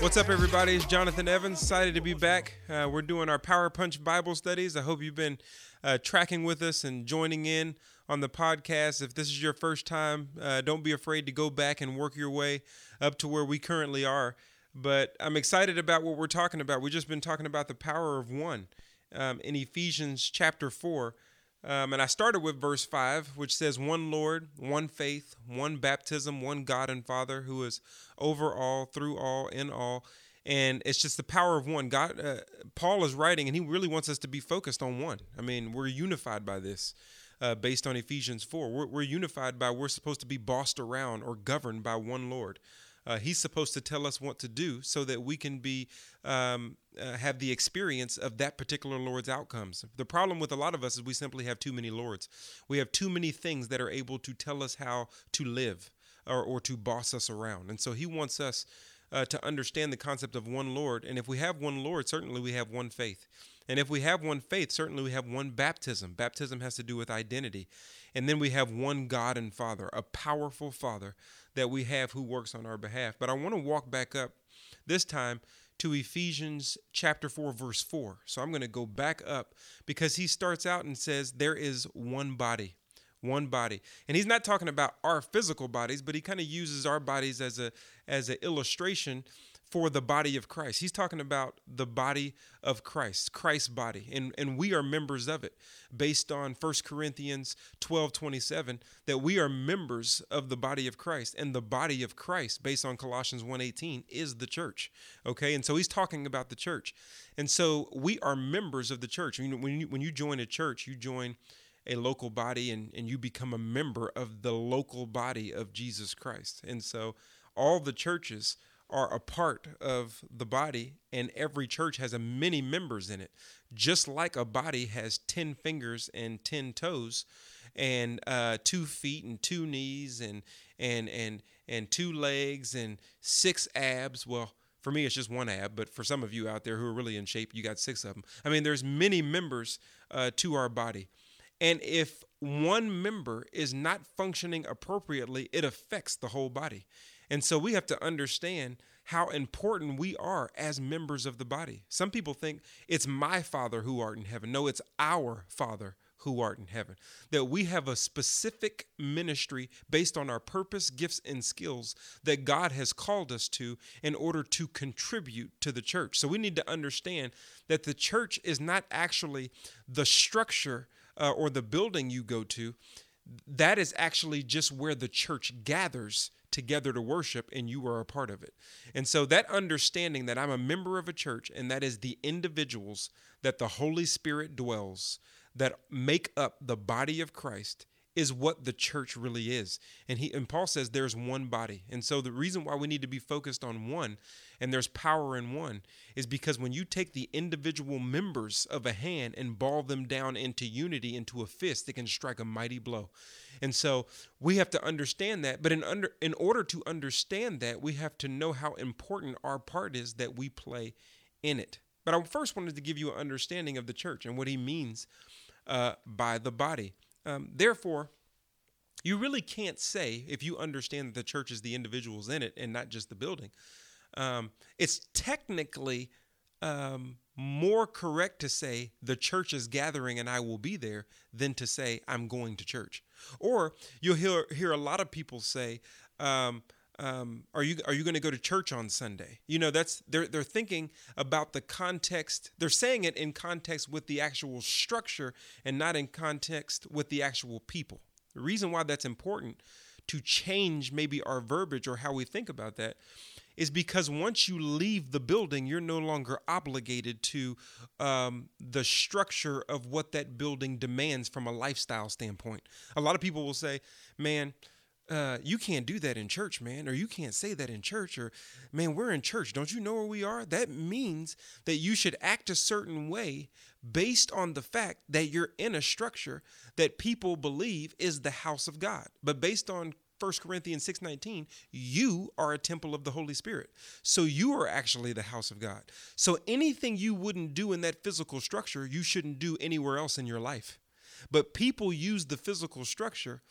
What's up, everybody? It's Jonathan Evans. Excited to be back. Uh, we're doing our Power Punch Bible studies. I hope you've been uh, tracking with us and joining in on the podcast. If this is your first time, uh, don't be afraid to go back and work your way up to where we currently are. But I'm excited about what we're talking about. We've just been talking about the power of one um, in Ephesians chapter 4. Um, and I started with verse 5, which says, One Lord, one faith, one baptism, one God and Father who is over all, through all, in all. And it's just the power of one. God, uh, Paul is writing, and he really wants us to be focused on one. I mean, we're unified by this. Uh, based on Ephesians 4. We're, we're unified by we're supposed to be bossed around or governed by one Lord. Uh, he's supposed to tell us what to do so that we can be um, uh, have the experience of that particular Lord's outcomes. The problem with a lot of us is we simply have too many Lords. We have too many things that are able to tell us how to live or, or to boss us around. And so he wants us uh, to understand the concept of one Lord. And if we have one Lord, certainly we have one faith. And if we have one faith, certainly we have one baptism. Baptism has to do with identity. And then we have one God and Father, a powerful Father that we have who works on our behalf. But I want to walk back up this time to Ephesians chapter 4, verse 4. So I'm going to go back up because he starts out and says, There is one body. One body, and he's not talking about our physical bodies, but he kind of uses our bodies as a as an illustration for the body of Christ. He's talking about the body of Christ, Christ's body, and, and we are members of it based on 1 Corinthians 12 27, that we are members of the body of Christ. And the body of Christ, based on Colossians 1 18, is the church. Okay, and so he's talking about the church. And so we are members of the church. You know, when you, when you join a church, you join a local body and, and you become a member of the local body of Jesus Christ. And so all the churches are a part of the body, and every church has a many members in it. Just like a body has 10 fingers and 10 toes, and uh, two feet and two knees and and and and two legs and six abs. Well, for me, it's just one ab, but for some of you out there who are really in shape, you got six of them. I mean, there's many members uh, to our body. And if one member is not functioning appropriately, it affects the whole body. And so we have to understand how important we are as members of the body. Some people think it's my Father who art in heaven. No, it's our Father who art in heaven. That we have a specific ministry based on our purpose, gifts, and skills that God has called us to in order to contribute to the church. So we need to understand that the church is not actually the structure uh, or the building you go to. That is actually just where the church gathers together to worship and you are a part of it. And so that understanding that I'm a member of a church and that is the individuals that the Holy Spirit dwells that make up the body of Christ is what the church really is. And he and Paul says there's one body. And so the reason why we need to be focused on one and there's power in one is because when you take the individual members of a hand and ball them down into unity into a fist, it can strike a mighty blow. And so we have to understand that. But in under in order to understand that, we have to know how important our part is that we play in it. But I first wanted to give you an understanding of the church and what he means uh, by the body. Um, therefore, you really can't say if you understand that the church is the individuals in it and not just the building. Um, it's technically um, more correct to say the church is gathering and I will be there than to say I'm going to church. Or you'll hear hear a lot of people say, um, um, "Are you are you going to go to church on Sunday?" You know, that's they're they're thinking about the context. They're saying it in context with the actual structure and not in context with the actual people. The reason why that's important to change maybe our verbiage or how we think about that is because once you leave the building, you're no longer obligated to um, the structure of what that building demands from a lifestyle standpoint. A lot of people will say, man, uh, you can't do that in church, man, or you can't say that in church, or man, we're in church. Don't you know where we are? That means that you should act a certain way based on the fact that you're in a structure that people believe is the house of God. But based on 1 Corinthians 6:19, you are a temple of the Holy Spirit. So you are actually the house of God. So anything you wouldn't do in that physical structure, you shouldn't do anywhere else in your life. But people use the physical structure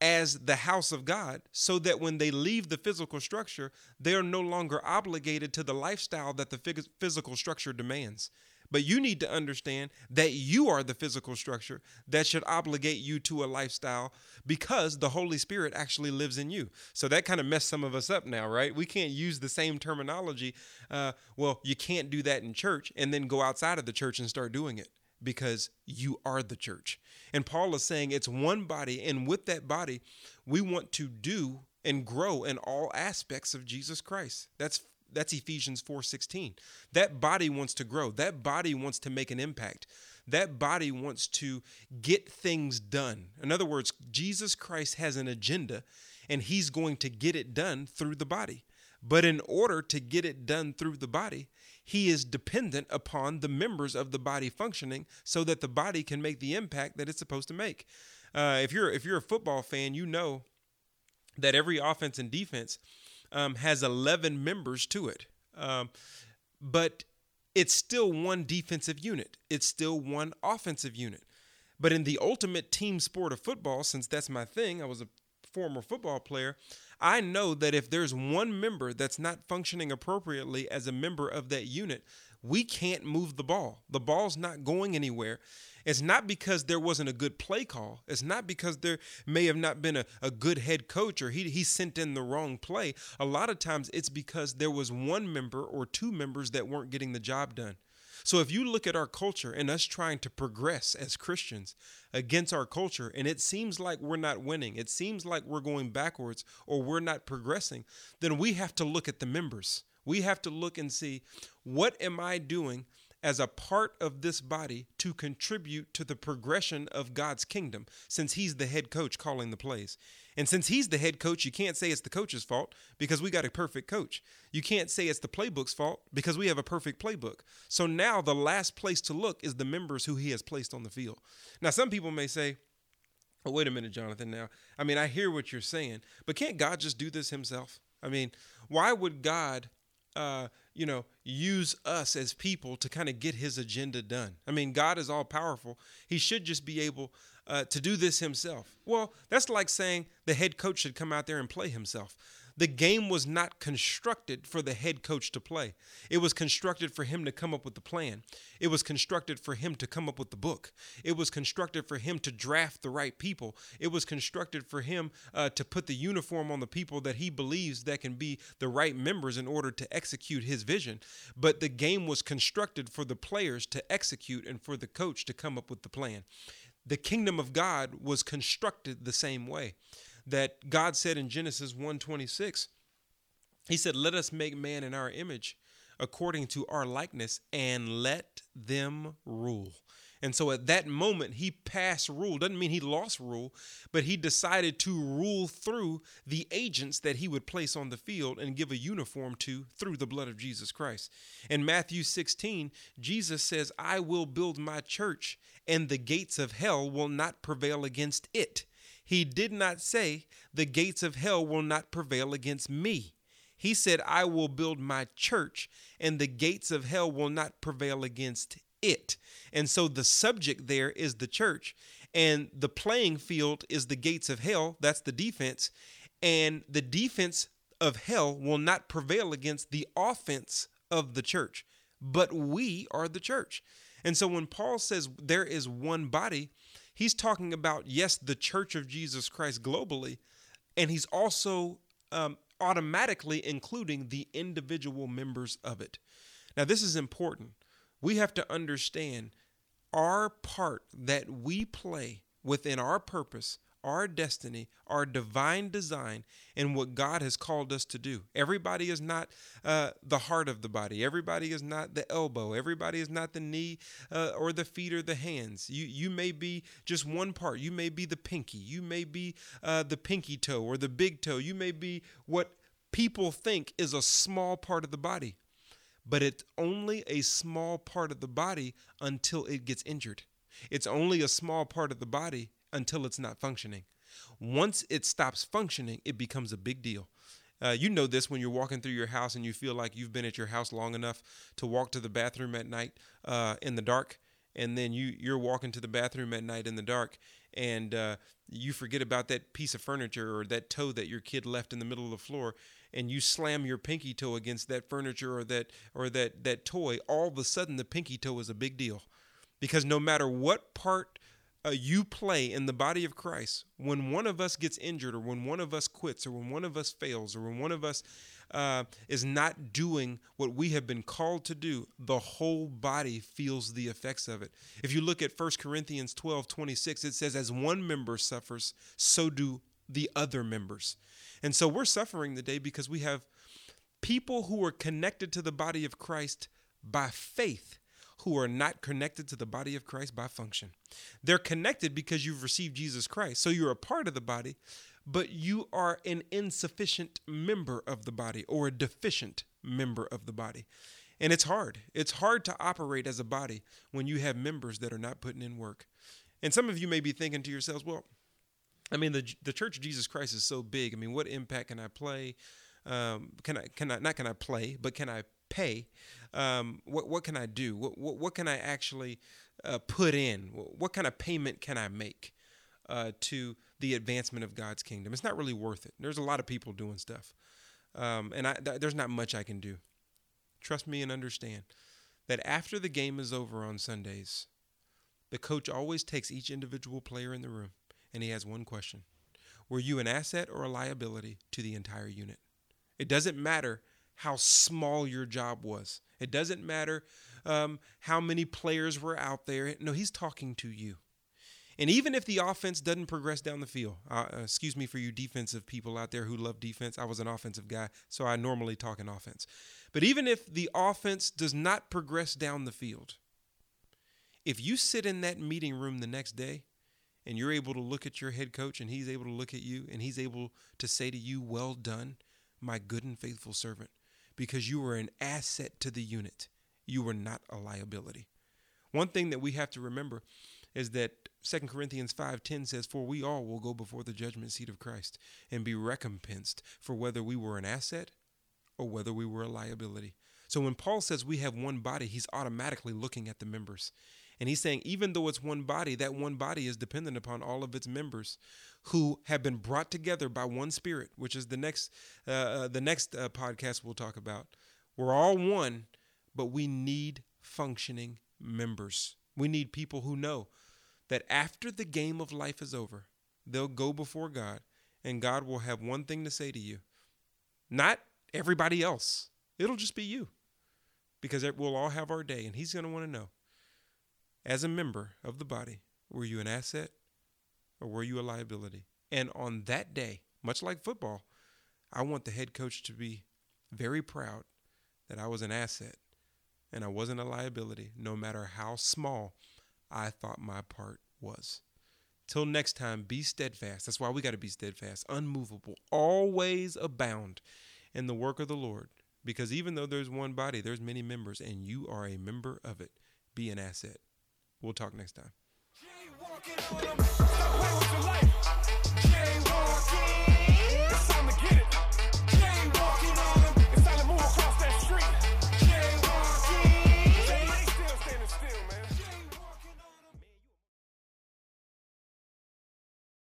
as the house of God so that when they leave the physical structure, they are no longer obligated to the lifestyle that the physical structure demands. But you need to understand that you are the physical structure that should obligate you to a lifestyle because the Holy Spirit actually lives in you. So that kind of messed some of us up now, right? We can't use the same terminology. Uh, well, you can't do that in church and then go outside of the church and start doing it because you are the church. And Paul is saying it's one body, and with that body, we want to do and grow in all aspects of Jesus Christ. That's that's Ephesians 4:16. That body wants to grow. That body wants to make an impact. That body wants to get things done. In other words, Jesus Christ has an agenda and he's going to get it done through the body. But in order to get it done through the body, he is dependent upon the members of the body functioning so that the body can make the impact that it's supposed to make. Uh, if you're if you're a football fan, you know that every offense and defense um, has 11 members to it. Um, but it's still one defensive unit, it's still one offensive unit. But in the ultimate team sport of football, since that's my thing, I was a former football player, I know that if there's one member that's not functioning appropriately as a member of that unit, we can't move the ball. The ball's not going anywhere. It's not because there wasn't a good play call. It's not because there may have not been a, a good head coach or he, he sent in the wrong play. A lot of times it's because there was one member or two members that weren't getting the job done. So if you look at our culture and us trying to progress as Christians against our culture, and it seems like we're not winning, it seems like we're going backwards or we're not progressing, then we have to look at the members. We have to look and see what am I doing as a part of this body to contribute to the progression of God's kingdom, since He's the head coach calling the plays. And since He's the head coach, you can't say it's the coach's fault because we got a perfect coach. You can't say it's the playbook's fault because we have a perfect playbook. So now the last place to look is the members who He has placed on the field. Now, some people may say, Oh, wait a minute, Jonathan. Now, I mean, I hear what you're saying, but can't God just do this himself? I mean, why would God uh, you know, use us as people to kind of get his agenda done. I mean, God is all powerful. He should just be able uh, to do this himself. Well, that's like saying the head coach should come out there and play himself. The game was not constructed for the head coach to play. It was constructed for him to come up with the plan. It was constructed for him to come up with the book. It was constructed for him to draft the right people. It was constructed for him uh, to put the uniform on the people that he believes that can be the right members in order to execute his vision. But the game was constructed for the players to execute and for the coach to come up with the plan. The kingdom of God was constructed the same way that God said in Genesis 1:26. He said, "Let us make man in our image, according to our likeness, and let them rule." And so at that moment, he passed rule. Doesn't mean he lost rule, but he decided to rule through the agents that he would place on the field and give a uniform to through the blood of Jesus Christ. In Matthew 16, Jesus says, I will build my church, and the gates of hell will not prevail against it. He did not say, The gates of hell will not prevail against me. He said, I will build my church, and the gates of hell will not prevail against it. And so the subject there is the church, and the playing field is the gates of hell. That's the defense. And the defense of hell will not prevail against the offense of the church, but we are the church. And so when Paul says there is one body, he's talking about, yes, the church of Jesus Christ globally, and he's also um, automatically including the individual members of it. Now, this is important. We have to understand our part that we play within our purpose, our destiny, our divine design, and what God has called us to do. Everybody is not uh, the heart of the body. Everybody is not the elbow. Everybody is not the knee uh, or the feet or the hands. You you may be just one part. You may be the pinky. You may be uh, the pinky toe or the big toe. You may be what people think is a small part of the body, but it's only a small part of the body until it gets injured. It's only a small part of the body until it's not functioning. Once it stops functioning, it becomes a big deal. Uh, you know this when you're walking through your house and you feel like you've been at your house long enough to walk to the bathroom at night uh, in the dark, and then you you're walking to the bathroom at night in the dark, and uh, you forget about that piece of furniture or that toe that your kid left in the middle of the floor, and you slam your pinky toe against that furniture or that or that that toy. All of a sudden, the pinky toe is a big deal, because no matter what part uh, you play in the body of Christ, when one of us gets injured, or when one of us quits, or when one of us fails, or when one of us uh, is not doing what we have been called to do, the whole body feels the effects of it. If you look at 1 Corinthians 12 26, it says, As one member suffers, so do the other members. And so we're suffering today because we have people who are connected to the body of Christ by faith who are not connected to the body of Christ by function. They're connected because you've received Jesus Christ. So you're a part of the body, but you are an insufficient member of the body or a deficient member of the body. And it's hard. It's hard to operate as a body when you have members that are not putting in work. And some of you may be thinking to yourselves, well, I mean, the the Church of Jesus Christ is so big. I mean, what impact can I play? Um, can I can I not can I play, but can I pay? Um, what what can I do? What what, what can I actually uh, put in? What kind of payment can I make uh, to the advancement of God's kingdom? It's not really worth it. There's a lot of people doing stuff, um, and I, th- there's not much I can do. Trust me and understand that after the game is over on Sundays, the coach always takes each individual player in the room and he has one question Were you an asset or a liability to the entire unit? It doesn't matter how small your job was, it doesn't matter um, how many players were out there. No, he's talking to you. And even if the offense doesn't progress down the field, uh, excuse me for you defensive people out there who love defense, I was an offensive guy, so I normally talk in offense. But even if the offense does not progress down the field, if you sit in that meeting room the next day and you're able to look at your head coach and he's able to look at you and he's able to say to you, Well done, my good and faithful servant, because you were an asset to the unit. You were not a liability. One thing that we have to remember is that 2 Corinthians 5:10 says for we all will go before the judgment seat of Christ and be recompensed for whether we were an asset or whether we were a liability. So when Paul says we have one body, he's automatically looking at the members. And he's saying even though it's one body, that one body is dependent upon all of its members who have been brought together by one spirit, which is the next uh, uh, the next uh, podcast we'll talk about. We're all one, but we need functioning members. We need people who know that after the game of life is over, they'll go before God and God will have one thing to say to you. Not everybody else. It'll just be you. Because we'll all have our day and he's going to want to know as a member of the body, were you an asset or were you a liability? And on that day, much like football, I want the head coach to be very proud that I was an asset and I wasn't a liability, no matter how small I thought my part was. Till next time, be steadfast. That's why we got to be steadfast, unmovable, always abound in the work of the Lord. Because even though there's one body, there's many members, and you are a member of it. Be an asset. We'll talk next time.